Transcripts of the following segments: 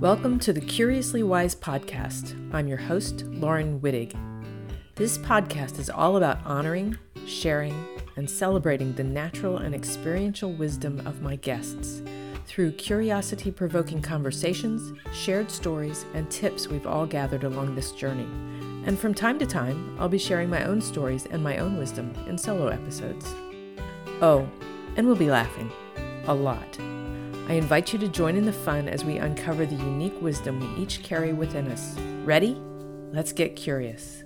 Welcome to the Curiously Wise podcast. I'm your host, Laurin Wittig. This podcast is all about honoring, sharing, and celebrating the natural and experiential wisdom of my guests through curiosity provoking conversations, shared stories, and tips we've all gathered along this journey. And from time to time, I'll be sharing my own stories and my own wisdom in solo episodes. Oh, and we'll be laughing. A lot. I invite you to join in the fun as we uncover the unique wisdom we each carry within us. Ready? Let's get curious.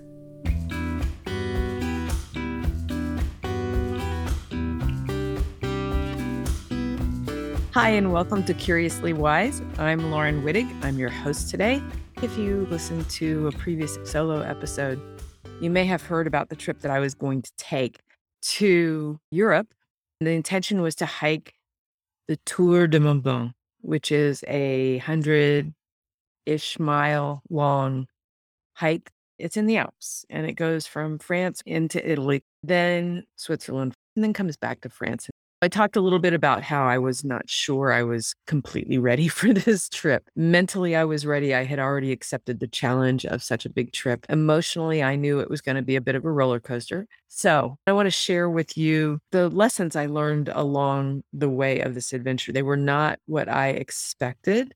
Hi, and welcome to Curiously Wise. I'm Laurin Wittig. I'm your host today. If you listened to a previous solo episode, you may have heard about the trip that I was going to take to Europe. The intention was to hike the Tour de Mont Blanc, which is a hundred ish mile long hike. It's in the Alps and it goes from France into Italy, then Switzerland, and then comes back to France. I talked a little bit about how I was not sure I was completely ready for this trip. Mentally, I was ready. I had already accepted the challenge of such a big trip. Emotionally, I knew it was going to be a bit of a roller coaster. So, I want to share with you the lessons I learned along the way of this adventure. They were not what I expected.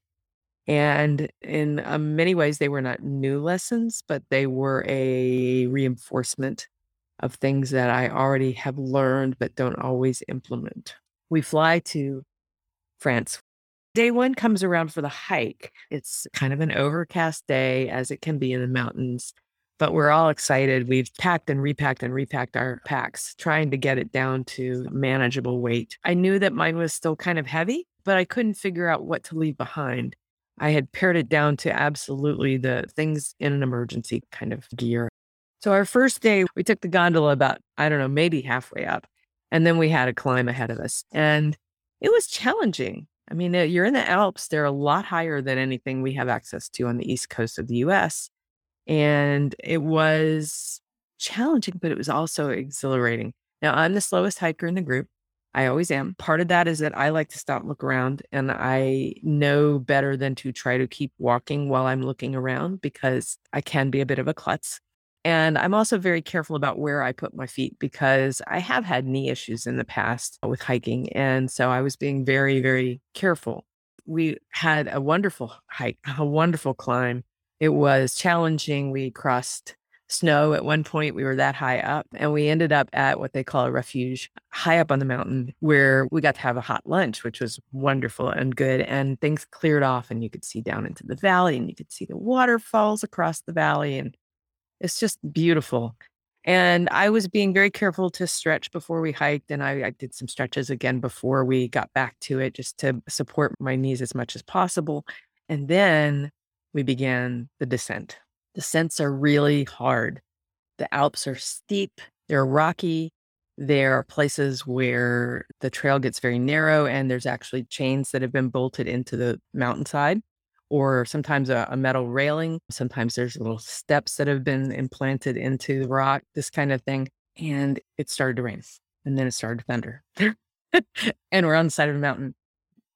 And in uh, many ways, they were not new lessons, but they were a reinforcement of things that I already have learned but don't always implement. We fly to France. Day one comes around for the hike. It's kind of an overcast day, as it can be in the mountains, but we're all excited. We've packed and repacked and repacked our packs, trying to get it down to manageable weight. I knew that mine was still kind of heavy, but I couldn't figure out what to leave behind. I had pared it down to absolutely the things in an emergency kind of gear. So our first day, we took the gondola about, I don't know, maybe halfway up. And then we had a climb ahead of us. And it was challenging. I mean, uh, you're in the Alps, they're a lot higher than anything we have access to on the East Coast of the US. And it was challenging, but it was also exhilarating. Now, I'm the slowest hiker in the group. I always am. Part of that is that I like to stop, look around, and I know better than to try to keep walking while I'm looking around because I can be a bit of a klutz. And I'm also very careful about where I put my feet because I have had knee issues in the past with hiking. And so I was being very, very careful. We had a wonderful hike, a wonderful climb. It was challenging. We crossed snow at one point. We were that high up and we ended up at what they call a refuge high up on the mountain where we got to have a hot lunch, which was wonderful and good. And things cleared off and you could see down into the valley and you could see the waterfalls across the valley. And it's just beautiful. And I was being very careful to stretch before we hiked. And I, I, did some stretches again before we got back to it just to support my knees as much as possible. And then we began the descent. Descents are really hard. The Alps are steep, they're rocky. There are places where the trail gets very narrow and there's actually chains that have been bolted into the mountainside or sometimes a, a, metal railing. Sometimes there's little steps that have been implanted into the rock, this kind of thing. And it started to rain and then it started to thunder. and we're on the side of a mountain.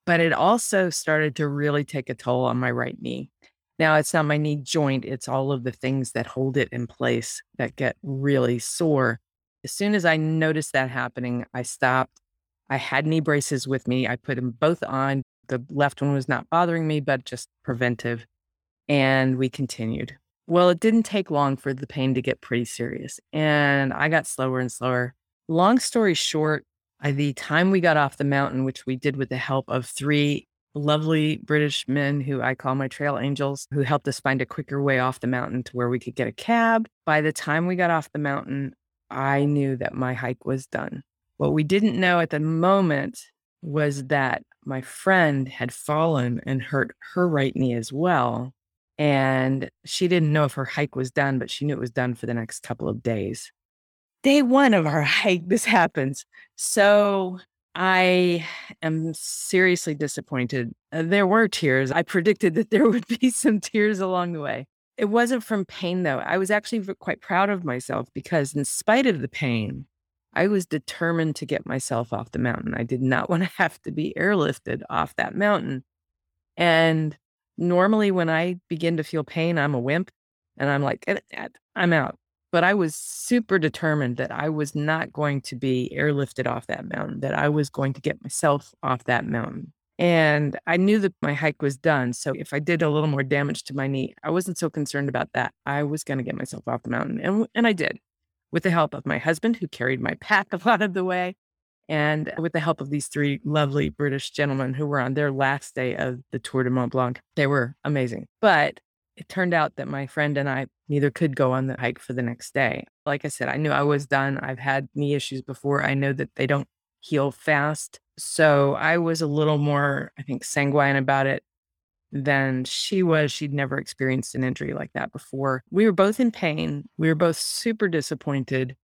But it also started to really take a toll on my right knee. Now, it's not my knee joint, it's all of the things that hold it in place that get really sore. As soon as I noticed that happening, I stopped. I had knee braces with me. I put them both on the left one was not bothering me, but just preventive. And we continued. Well, it didn't take long for the pain to get pretty serious. And I got slower and slower. Long story short, by the time we got off the mountain, which we did with the help of three lovely British men who I call my trail angels, who helped us find a quicker way off the mountain to where we could get a cab. By the time we got off the mountain, I knew that my hike was done. What we didn't know at the moment was that my friend had fallen and hurt her right knee as well. And she didn't know if her hike was done, but she knew it was done for the next couple of days. Day one of our hike, this happens. So I am seriously disappointed. Uh, there were tears. I predicted that there would be some tears along the way. It wasn't from pain, though. I was actually quite proud of myself because, in spite of the pain, I was determined to get myself off the mountain. I did not want to have to be airlifted off that mountain. And Normally, when I begin to feel pain, I'm a wimp and I'm like, eh, eh, I'm out. But I was super determined that I was not going to be airlifted off that mountain, that I was going to get myself off that mountain. And I knew that my hike was done. So if I did a little more damage to my knee, I wasn't so concerned about that. I was going to get myself off the mountain. And, and I did with the help of my husband, who carried my pack a lot of the way, and with the help of these three lovely British gentlemen who were on their last day of the Tour de Mont Blanc. They were amazing. But it turned out that my friend and I neither could go on the hike for the next day. Like I said, I knew I was done. I've had knee issues before. I know that they don't heal fast. So I was a little more, I think, sanguine about it than she was. She'd never experienced an injury like that before. We were both in pain. We were both super disappointed.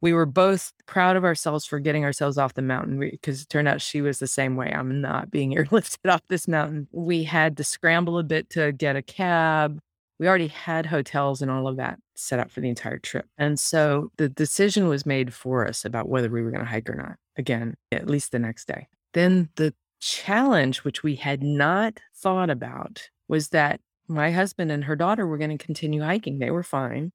We were both proud of ourselves for getting ourselves off the mountain because it turned out she was the same way. I'm not being airlifted off this mountain. We had to scramble a bit to get a cab. We already had hotels and all of that set up for the entire trip. And so the decision was made for us about whether we were going to hike or not, again, at least the next day. Then the challenge, which we had not thought about, was that my husband and her daughter were going to continue hiking. They were fine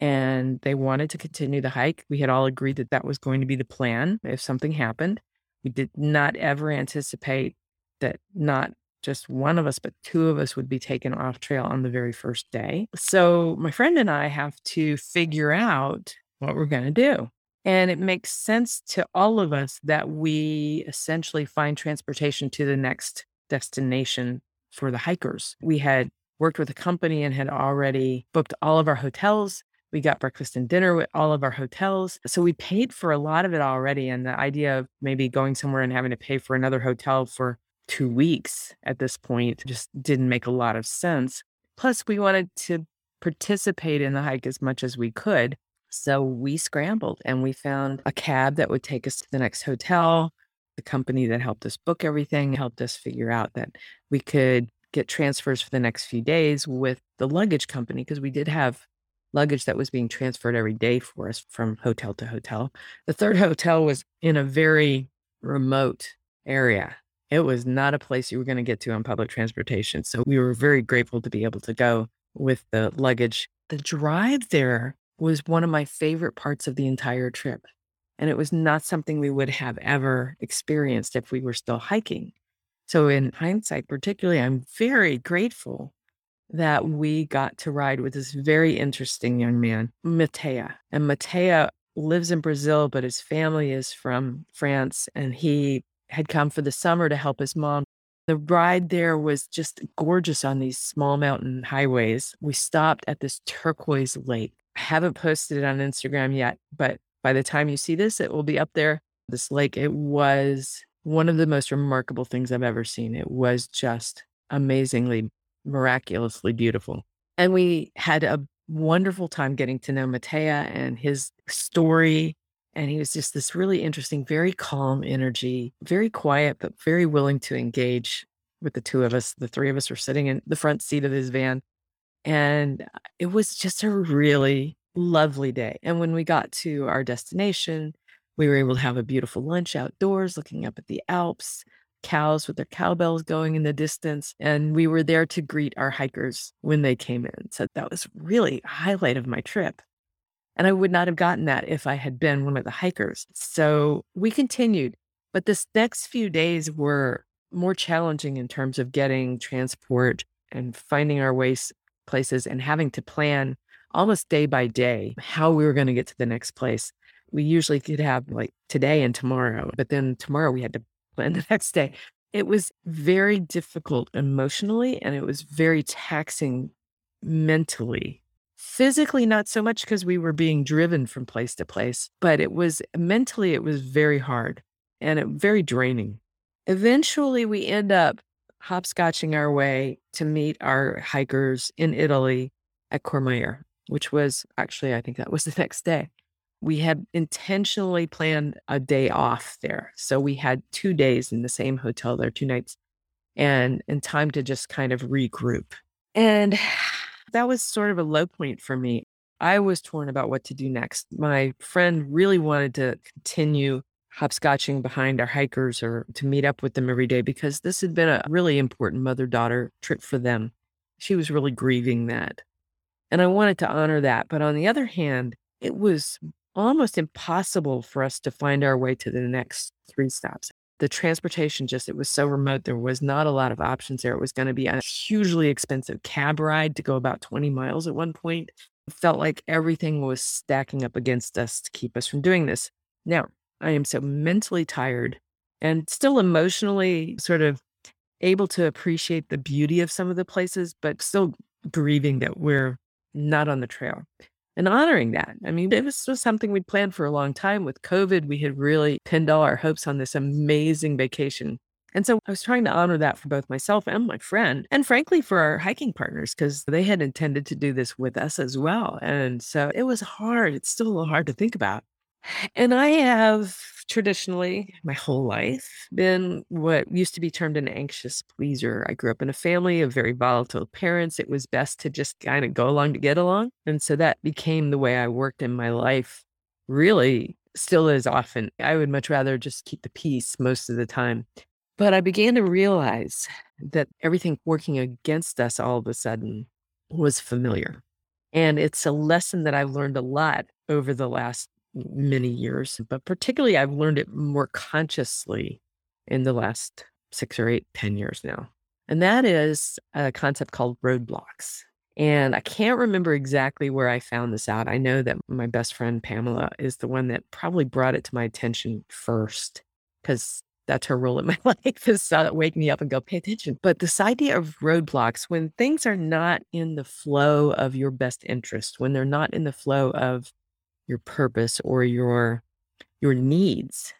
and they wanted to continue the hike. We had all agreed that that was going to be the plan if something happened. We did not ever anticipate that not just one of us, but two of us would be taken off trail on the very first day. So my friend and I have to figure out what we're going to do. And it makes sense to all of us that we essentially find transportation to the next destination for the hikers. We had worked with a company and had already booked all of our hotels. We got breakfast and dinner with all of our hotels. So we paid for a lot of it already. And the idea of maybe going somewhere and having to pay for another hotel for two weeks at this point just didn't make a lot of sense. Plus, we wanted to participate in the hike as much as we could. So we scrambled and we found a cab that would take us to the next hotel. The company that helped us book everything helped us figure out that we could get transfers for the next few days with the luggage company because we did have luggage that was being transferred every day for us from hotel to hotel. The third hotel was in a very remote area. It was not a place you were going to get to on public transportation. So we were very grateful to be able to go with the luggage. The drive there was one of my favorite parts of the entire trip. And it was not something we would have ever experienced if we were still hiking. So, in hindsight, particularly, I'm very grateful that we got to ride with this very interesting young man, Matea. And Matea lives in Brazil, but his family is from France. And he had come for the summer to help his mom the ride there was just gorgeous on these small mountain highways. We stopped at this turquoise lake haven't posted it on Instagram yet, but by the time you see this, it will be up there. This lake, it was one of the most remarkable things I've ever seen. It was just amazingly, miraculously beautiful. And we had a wonderful time getting to know Matea and his story. And he was just this really interesting, very calm energy, very quiet, but very willing to engage with the two of us. The three of us were sitting in the front seat of his van and uh, it was just a really lovely day. And when we got to our destination, we were able to have a beautiful lunch outdoors, looking up at the Alps, cows with their cowbells going in the distance. And we were there to greet our hikers when they came in. So that was really a highlight of my trip. And I would not have gotten that if I had been one of the hikers. So we continued. But this next few days were more challenging in terms of getting transport and finding our ways places and having to plan almost day by day how we were going to get to the next place. We usually could have like today and tomorrow, but then tomorrow we had to plan the next day. It was very difficult emotionally and it was very taxing mentally. Physically, not so much because we were being driven from place to place, but it was mentally, it was very hard and it, very draining. Eventually, we end up hopscotching our way to meet our hikers in Italy at Courmayeur, which was actually, I think that was the next day. We had intentionally planned a day off there. So we had two days in the same hotel there, two nights, and, in time to just kind of regroup. And that was sort of a low point for me. I was torn about what to do next. My friend really wanted to continue hopscotching behind our hikers or to meet up with them every day because this had been a really important mother daughter trip for them. She was really grieving that. And I wanted to honor that. But on the other hand, it was almost impossible for us to find our way to the next three stops. The transportation just, it was so remote. There was not a lot of options there. It was going to be a hugely expensive cab ride to go about 20 miles at one point. It felt like everything was stacking up against us to keep us from doing this. Now, I am so mentally tired and still emotionally sort of able to appreciate the beauty of some of the places, but still grieving that we're not on the trail and honoring that. I mean, it was, something we'd planned for a long time. With COVID, we had really pinned all our hopes on this amazing vacation. And so I was trying to honor that for both myself and my friend, and frankly, for our hiking partners, because they had intended to do this with us as well. And so it was hard. It's still a little hard to think about. And I have traditionally, my whole life, been what used to be termed an anxious pleaser. I grew up in a family of very volatile parents. It was best to just kind of go along to get along. And so that became the way I worked in my life, really, still is often. I would much rather just keep the peace most of the time. But I began to realize that everything working against us all of a sudden was familiar. And it's a lesson that I've learned a lot over the last many years, but particularly I've learned it more consciously in the last six or eight, ten years now. And that is a concept called roadblocks. And I can't remember exactly where I found this out. I know that my best friend Pamela is the one that probably brought it to my attention first because that's her role in my life is to wake me up and go pay attention. But this idea of roadblocks, when things are not in the flow of your best interest, when they're not in the flow of your purpose or your your needs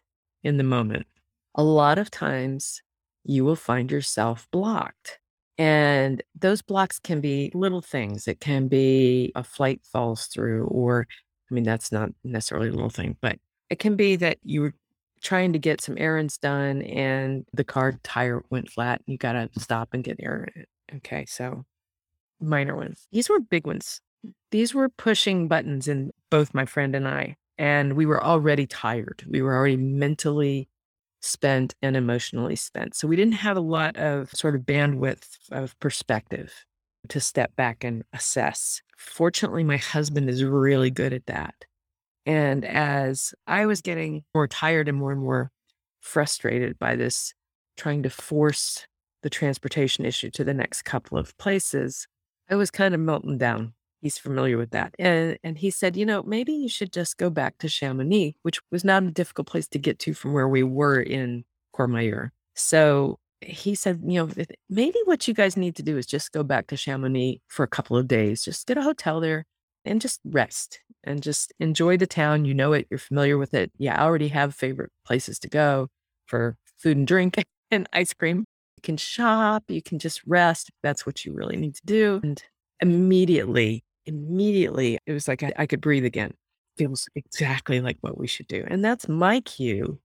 in the moment a lot of times you will find yourself blocked and those blocks can be little things. It can be a flight falls through or i mean that's not necessarily a little thing but it can be that you were trying to get some errands done and the car tire went flat and you got to stop and get air okay so minor ones. These were big ones these were pushing buttons in both my friend and I. And we were already tired. We were already mentally spent and emotionally spent. So we didn't have a lot of sort of bandwidth of perspective to step back and assess. Fortunately, my husband is really good at that. And as I was getting more tired and more and more frustrated by this, trying to force the transportation issue to the next couple of places, I was kind of melting down. He's familiar with that. And and he said, "You know, maybe you should just go back to Chamonix," which was not a difficult place to get to from where we were in Courmayeur. So he said, "You know, maybe what you guys need to do is just go back to Chamonix for a couple of days. Just get a hotel there and just rest and just enjoy the town. You know it, you're familiar with it. Yeah, I already have favorite places to go for food and drink and ice cream. You can shop, you can just rest that's what you really need to do." And immediately immediately it was like I, I could breathe again. Feels exactly like what we should do. And that's my cue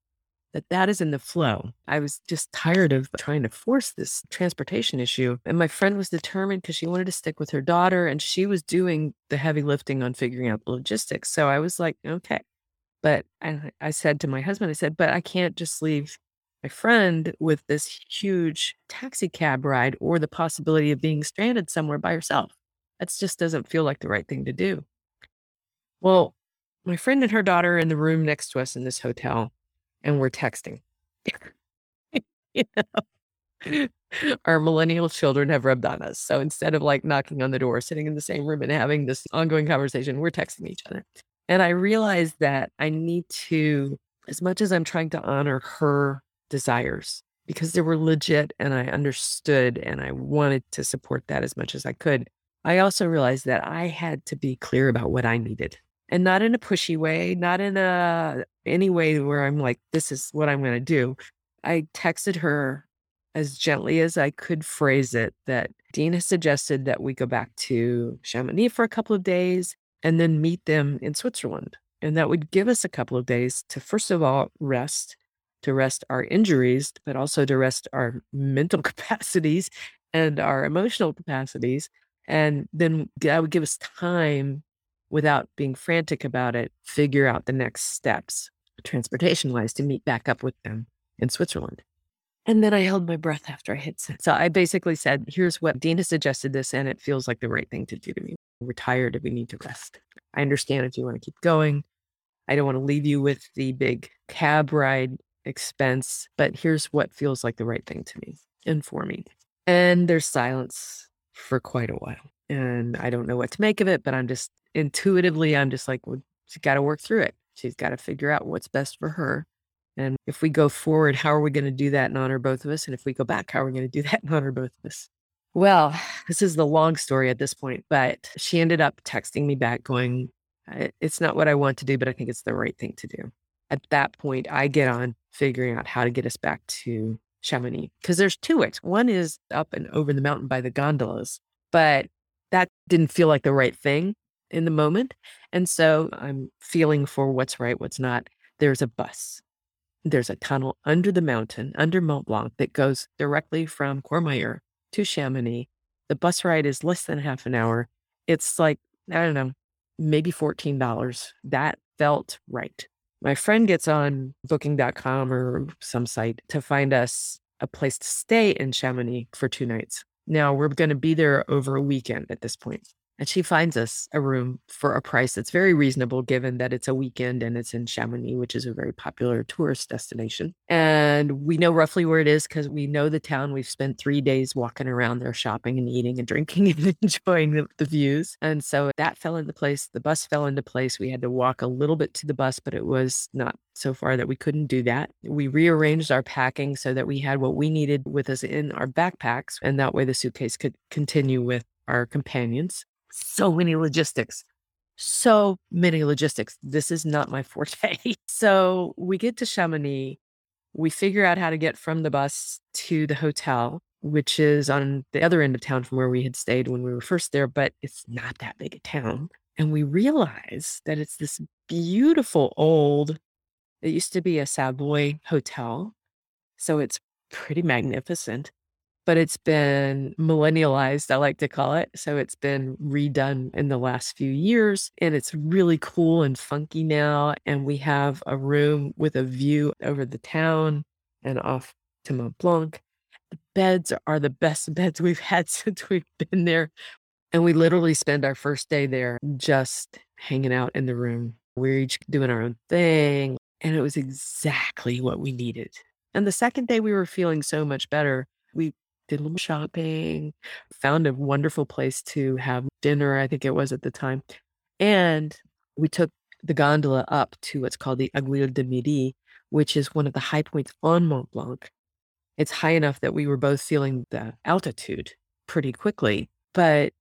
that that is in the flow. I was just tired of trying to force this transportation issue. And my friend was determined because she wanted to stick with her daughter and she was doing the heavy lifting on figuring out the logistics. So I was like, okay. But I, I said to my husband, I said, but I can't just leave my friend with this huge taxi cab ride or the possibility of being stranded somewhere by herself. That just doesn't feel like the right thing to do. Well, my friend and her daughter are in the room next to us in this hotel, and we're texting. you know? Our millennial children have rubbed on us. So instead of like knocking on the door, sitting in the same room and having this ongoing conversation, we're texting each other. And I realized that I need to, as much as I'm trying to honor her desires, because they were legit and I understood and I wanted to support that as much as I could. I also realized that I had to be clear about what I needed and not in a pushy way, not in a any way where I'm like, this is what I'm going to do. I texted her as gently as I could phrase it that Dean has suggested that we go back to Chamonix for a couple of days and then meet them in Switzerland. And that would give us a couple of days to, first of all, rest, to rest our injuries, but also to rest our mental capacities and our emotional capacities and then that would give us time without being frantic about it, figure out the next steps. transportation wise to meet back up with them in Switzerland. And then I held my breath after I hit send. So I basically said, here's what Dina suggested this, and it feels like the right thing to do to me. We're tired and we need to rest. I understand if you want to keep going. I don't want to leave you with the big cab ride expense, but here's what feels like the right thing to me and for me. And there's silence for quite a while. And I don't know what to make of it, but I'm just intuitively, I'm just like, well, she's got to work through it. She's got to figure out what's best for her. And if we go forward, how are we going to do that and honor both of us? And if we go back, how are we going to do that and honor both of us? Well, this is the long story at this point, but she ended up texting me back going, It's not what I want to do, but I think it's the right thing to do. At that point, I get on figuring out how to get us back to Chamonix because there's two ways. One is up and over the mountain by the gondolas, but that didn't feel like the right thing in the moment. And so I'm feeling for what's right, what's not. There's a bus. There's a tunnel under the mountain, under Mont Blanc, that goes directly from Courmayeur to Chamonix. The bus ride is less than half an hour. It's like, I don't know, maybe $14. That felt right. My friend gets on booking.com or some site to find us a place to stay in Chamonix for two nights. Now we're going to be there over a weekend at this point. And she finds us a room for a price that's very reasonable, given that it's a weekend and it's in Chamonix, which is a very popular tourist destination. And we know roughly where it is because we know the town. We've spent three days walking around there, shopping and eating and drinking and enjoying the, the views. And so that fell into place. The bus fell into place. We had to walk a little bit to the bus, but it was not so far that we couldn't do that. We rearranged our packing so that we had what we needed with us in our backpacks. And that way the suitcase could continue with our companions so many logistics. So many logistics. This is not my forte. so we get to Chamonix. We figure out how to get from the bus to the hotel, which is on the other end of town from where we had stayed when we were first there, but it's not that big a town. And we realize that it's this beautiful old, it used to be a Savoy hotel. So it's pretty magnificent but it's been millennialized, I like to call it. So it's been redone in the last few years and it's really cool and funky now. And we have a room with a view over the town and off to Mont Blanc. The beds are the best beds we've had since we've been there. And we literally spend our first day there just hanging out in the room. We're each doing our own thing. And it was exactly what we needed. And the second day, we were feeling so much better. We did a little shopping, found a wonderful place to have dinner, I think it was at the time. And we took the gondola up to what's called the Aiguille de Midi, which is one of the high points on Mont Blanc. It's high enough that we were both feeling the altitude pretty quickly, but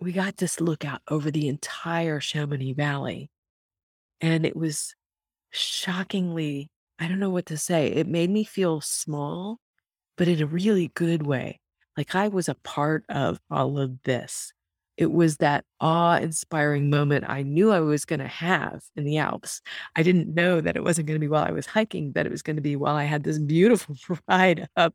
we got this look out over the entire Chamonix Valley. And it was shockingly, I don't know what to say. It made me feel small but in a really good way. Like I was a part of all of this. It was that awe inspiring moment I knew I was going to have in the Alps. I didn't know that it wasn't going to be while I was hiking, that it was going to be while I had this beautiful ride up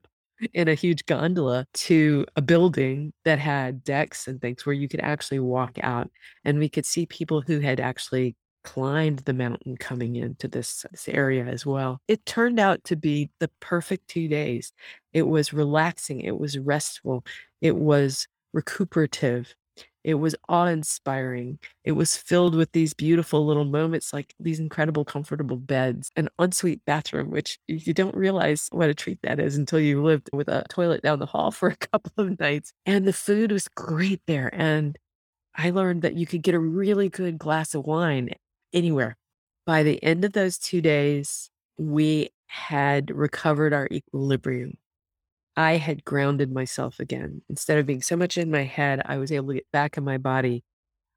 in a huge gondola to a building that had decks and things where you could actually walk out and we could see people who had actually climbed the mountain coming into this, this area as well. It turned out to be the perfect two days. It was relaxing, it was restful, it was recuperative. It was awe inspiring. It was filled with these beautiful little moments, like these incredible, comfortable beds, an ensuite bathroom, which you don't realize what a treat that is until you lived with a toilet down the hall for a couple of nights. And the food was great there. And I learned that you could get a really good glass of wine anywhere. By the end of those two days, we had recovered our equilibrium. I had grounded myself again. Instead of being so much in my head, I was able to get back in my body.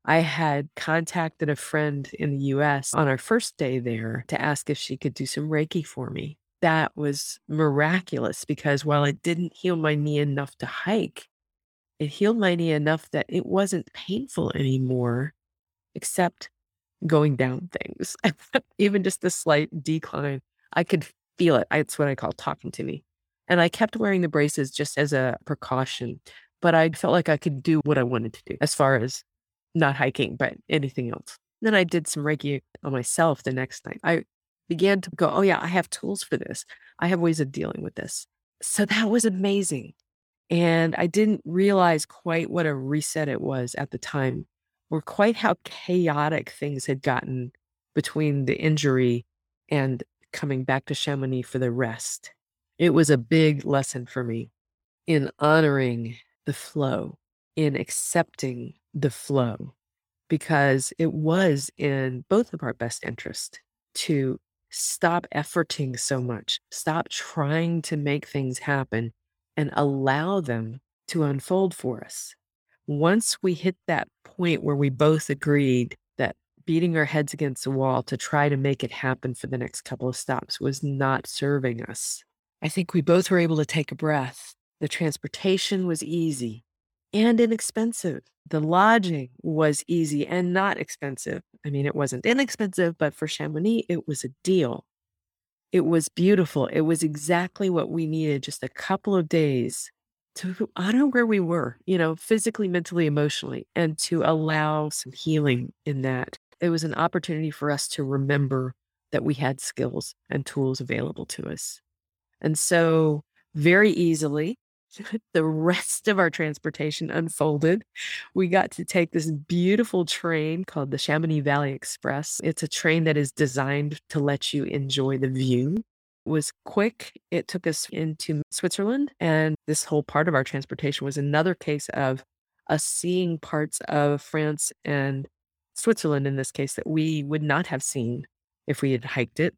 I had contacted a friend in the US on our first day there to ask if she could do some Reiki for me. That was miraculous because while it didn't heal my knee enough to hike, it healed my knee enough that it wasn't painful anymore, except going down things. Even just the slight decline, I could feel it. It's what I call talking to me. And I kept wearing the braces just as a precaution, but I felt like I could do what I wanted to do as far as not hiking, but anything else. Then I did some Reiki on myself the next night. I began to go, oh, yeah, I have tools for this. I have ways of dealing with this. So that was amazing. And I didn't realize quite what a reset it was at the time, or quite how chaotic things had gotten between the injury and coming back to Chamonix for the rest. It was a big lesson for me in honoring the flow, in accepting the flow, because it was in both of our best interest to stop efforting so much, stop trying to make things happen, and allow them to unfold for us. Once we hit that point where we both agreed that beating our heads against the wall to try to make it happen for the next couple of stops was not serving us, I think we both were able to take a breath. The transportation was easy and inexpensive. The lodging was easy and not expensive. I mean, it wasn't inexpensive, but for Chamonix, it was a deal. It was beautiful. It was exactly what we needed just a couple of days to honor where we were, you know, physically, mentally, emotionally, and to allow some healing in that. It was an opportunity for us to remember that we had skills and tools available to us. And so, very easily, the rest of our transportation unfolded. We got to take this beautiful train called the Chamonix Valley Express. It's a train that is designed to let you enjoy the view. Was quick. It took us into Switzerland, and this whole part of our transportation was another case of us seeing parts of France and Switzerland in this case that we would not have seen if we had hiked it.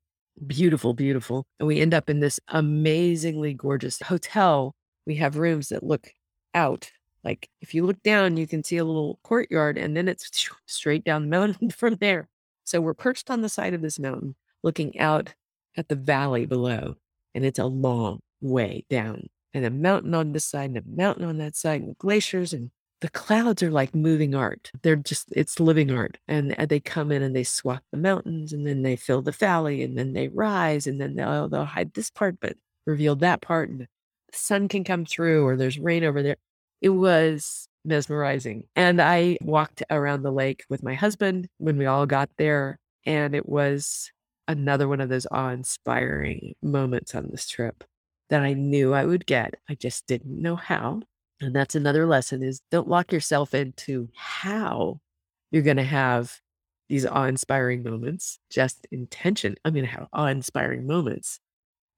Beautiful, beautiful. And we end up in this amazingly gorgeous hotel we have rooms that look out. Like if you look down, you can see a little courtyard and then it's straight down the mountain from there. So we're perched on the side of this mountain looking out at the valley below. And it's a long way down. And a mountain on this side and a mountain on that side and glaciers and the clouds are like moving art. They're just, it's living art. And uh, they come in and they swap the mountains and then they fill the valley and then they rise and then they'll, they'll hide this part, but reveal that part. And the sun can come through or there's rain over there. It was mesmerizing. And I walked around the lake with my husband when we all got there. And it was another one of those awe inspiring moments on this trip that I knew I would get. I just didn't know how. And that's another lesson is don't lock yourself into how you're going to have these awe inspiring moments. Just intention. I'm going to have awe inspiring moments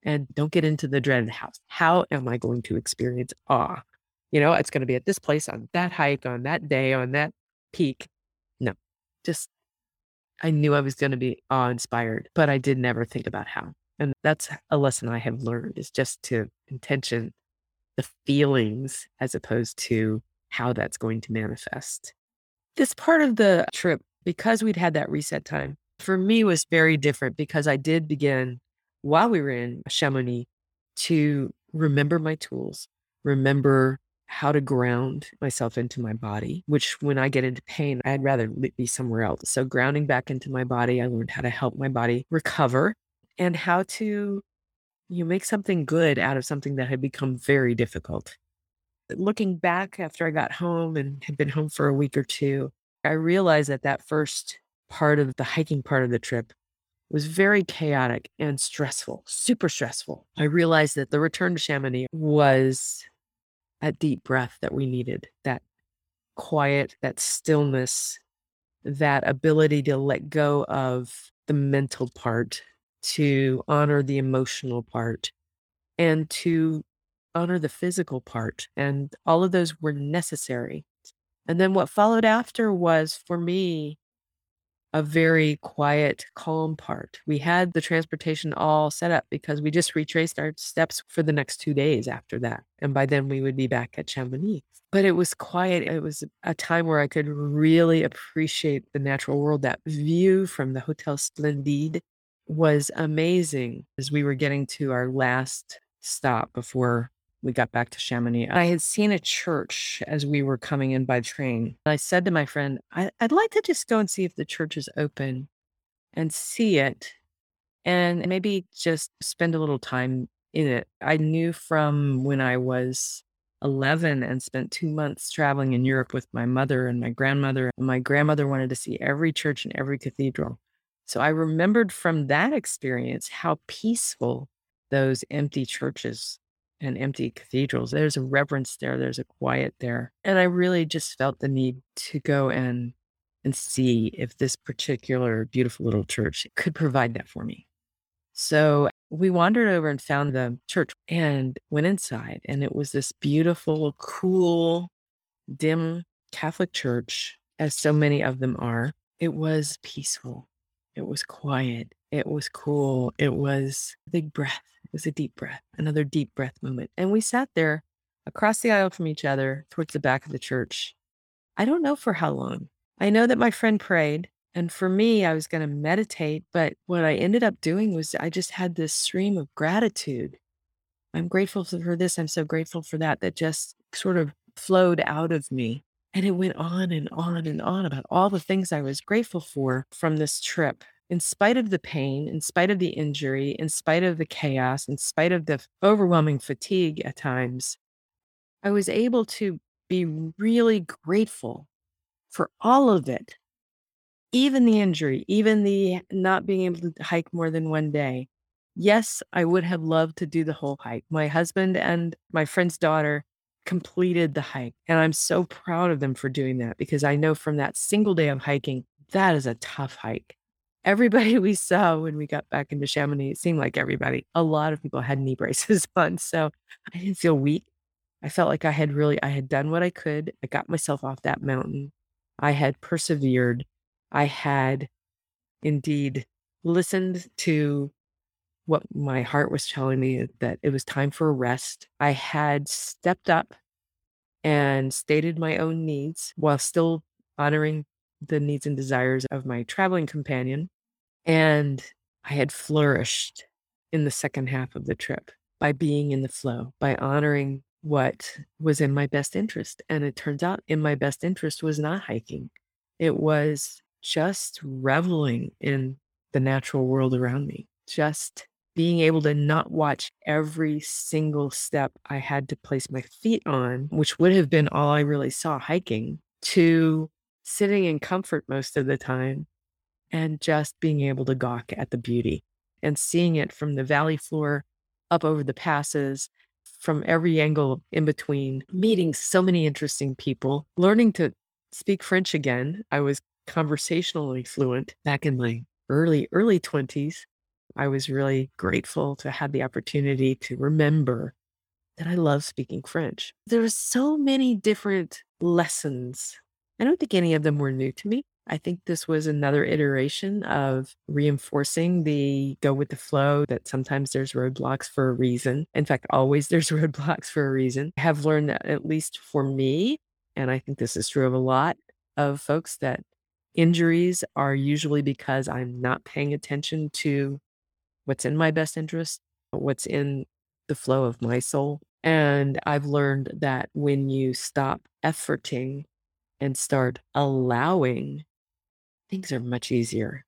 and don't get into the dreaded house. How am I going to experience awe? You know, it's going to be at this place on that hike, on that day, on that peak. No, just I knew I was going to be awe inspired, but I did never think about how. And that's a lesson I have learned is just to intention the feelings as opposed to how that's going to manifest. This part of the trip, because we'd had that reset time, for me was very different because I did begin while we were in Chamonix to remember my tools, remember how to ground myself into my body, which when I get into pain, I'd rather be somewhere else. So, grounding back into my body, I learned how to help my body recover and how to you know, make something good out of something that had become very difficult. Looking back after I got home and had been home for a week or two, I realized that that first part of the hiking part of the trip was very chaotic and stressful, super stressful. I realized that the return to Chamonix was that deep breath that we needed, that quiet, that stillness, that ability to let go of the mental part, to honor the emotional part, and to honor the physical part. And all of those were necessary. And then what followed after was for me a very quiet, calm part. We had the transportation all set up because we just retraced our steps for the next two days after that. And by then we would be back at Chamonix. But it was quiet. It was a time where I could really appreciate the natural world. That view from the Hotel Splendide was amazing as we were getting to our last stop before we got back to Chamonix. I had seen a church as we were coming in by train. I said to my friend, I, would like to just go and see if the church is open and see it and maybe just spend a little time in it. I knew from when I was 11 and spent two months traveling in Europe with my mother and my grandmother. My grandmother wanted to see every church and every cathedral. So I remembered from that experience how peaceful those empty churches and empty cathedrals. There's a reverence there, there's a quiet there. And I really just felt the need to go and and see if this particular beautiful little church could provide that for me. So we wandered over and found the church and went inside and it was this beautiful, cool, dim Catholic church as so many of them are. It was peaceful. It was quiet. It was cool. It was big breath. Was a deep breath, another deep breath moment. And we sat there across the aisle from each other towards the back of the church. I don't know for how long. I know that my friend prayed. And for me, I was going to meditate. But what I ended up doing was I just had this stream of gratitude. I'm grateful for this. I'm so grateful for that, that just sort of flowed out of me. And it went on and on and on about all the things I was grateful for from this trip. In spite of the pain, in spite of the injury, in spite of the chaos, in spite of the overwhelming fatigue at times, I was able to be really grateful for all of it. Even the injury, even the not being able to hike more than one day. Yes, I would have loved to do the whole hike. My husband and my friend's daughter completed the hike. And I'm so proud of them for doing that because I know from that single day of hiking, that is a tough hike. Everybody we saw when we got back into Chamonix, it seemed like everybody, a lot of people had knee braces on. So I didn't feel weak. I felt like I had really, I had done what I could. I got myself off that mountain. I had persevered. I had indeed listened to what my heart was telling me that it was time for a rest. I had stepped up and stated my own needs while still honoring the needs and desires of my traveling companion. And I had flourished in the second half of the trip by being in the flow, by honoring what was in my best interest. And it turns out in my best interest was not hiking, it was just reveling in the natural world around me, just being able to not watch every single step I had to place my feet on, which would have been all I really saw hiking, to sitting in comfort most of the time and just being able to gawk at the beauty and seeing it from the valley floor up over the passes from every angle in between, meeting so many interesting people, learning to speak French again. I was conversationally fluent back in my early, early 20s I was really grateful to have the opportunity to remember that I love speaking French. There were so many different lessons. I don't think any of them were new to me. I think this was another iteration of reinforcing the go with the flow that sometimes there's roadblocks for a reason. In fact, always there's roadblocks for a reason. I have learned that, at least for me, and I think this is true of a lot of folks, that injuries are usually because I'm not paying attention to what's in my best interest, what's in the flow of my soul. And I've learned that when you stop efforting and start allowing, things are much easier.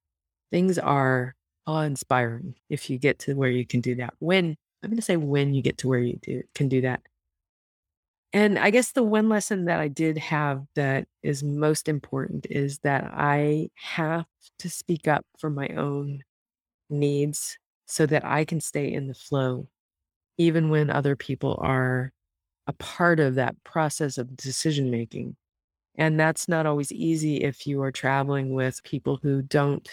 Things are awe inspiring if you get to where you can do that. When, I'm going to say when you get to where you do, can do that. And I guess the one lesson that I did have that is most important is that I have to speak up for my own needs so that I can stay in the flow, even when other people are a part of that process of decision making. And that's not always easy if you are traveling with people who don't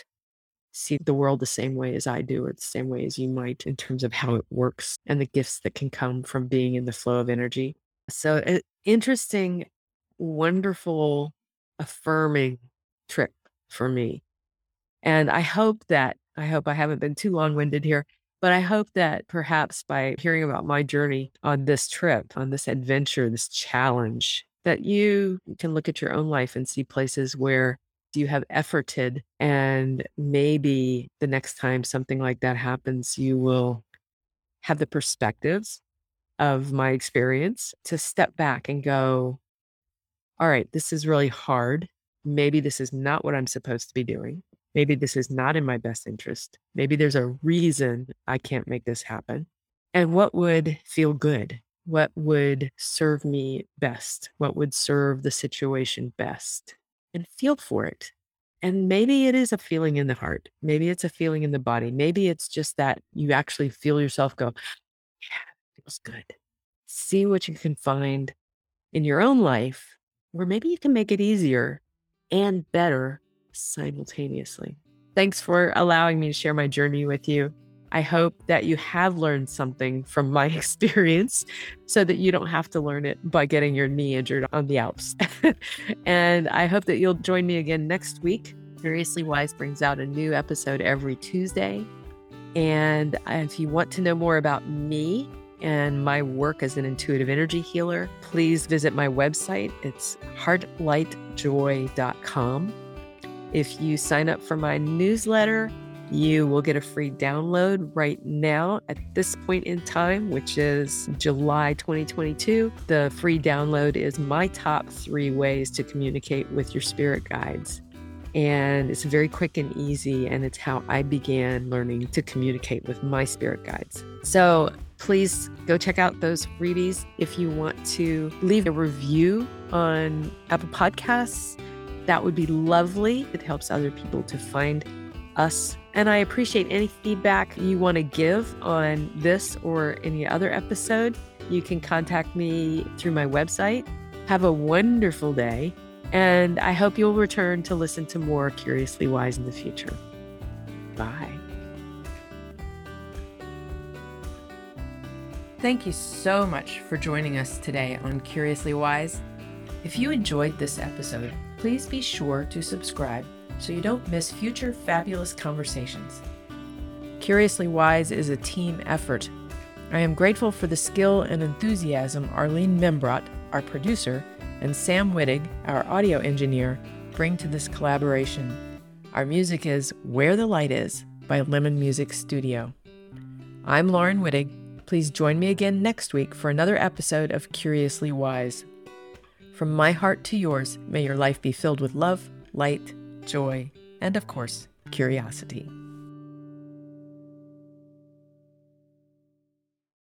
see the world the same way as I do, or the same way as you might in terms of how it works and the gifts that can come from being in the flow of energy. So, an interesting, wonderful, affirming trip for me. And I hope that I hope I haven't been too long winded here, but I hope that perhaps by hearing about my journey on this trip, on this adventure, this challenge, that you can look at your own life and see places where you have efforted. And maybe the next time something like that happens, you will have the perspectives of my experience to step back and go, all right, this is really hard. Maybe this is not what I'm supposed to be doing. Maybe this is not in my best interest. Maybe there's a reason I can't make this happen. And what would feel good? What would serve me best? What would serve the situation best? And feel for it. And maybe it is a feeling in the heart. Maybe it's a feeling in the body. Maybe it's just that you actually feel yourself go, yeah, it feels good. See what you can find in your own life where maybe you can make it easier and better simultaneously. Thanks for allowing me to share my journey with you. I hope that you have learned something from my experience so that you don't have to learn it by getting your knee injured on the Alps. and I hope that you'll join me again next week. Curiously Wise brings out a new episode every Tuesday. And if you want to know more about me and my work as an intuitive energy healer, please visit my website. It's heartlightjoy.com. If you sign up for my newsletter, you will get a free download right now at this point in time, which is July 2022. The free download is my top three ways to communicate with your spirit guides. And it's very quick and easy, and it's how I began learning to communicate with my spirit guides. So please go check out those freebies. If you want to leave a review on Apple Podcasts, that would be lovely. It helps other people to find us. And I appreciate any feedback you want to give on this or any other episode. You can contact me through my website. Have a wonderful day, and I hope you'll return to listen to more Curiously Wise in the future. Bye. Thank you so much for joining us today on Curiously Wise. If you enjoyed this episode, please be sure to subscribe so you don't miss future fabulous conversations. Curiously Wise is a team effort. I am grateful for the skill and enthusiasm Arlene Membrot, our producer, and Sam Wittig, our audio engineer, bring to this collaboration. Our music is Where the Light Is by Lemon Music Studio. I'm Laurin Wittig. Please join me again next week for another episode of Curiously Wise. From my heart to yours, may your life be filled with love, light, joy, and of course, curiosity.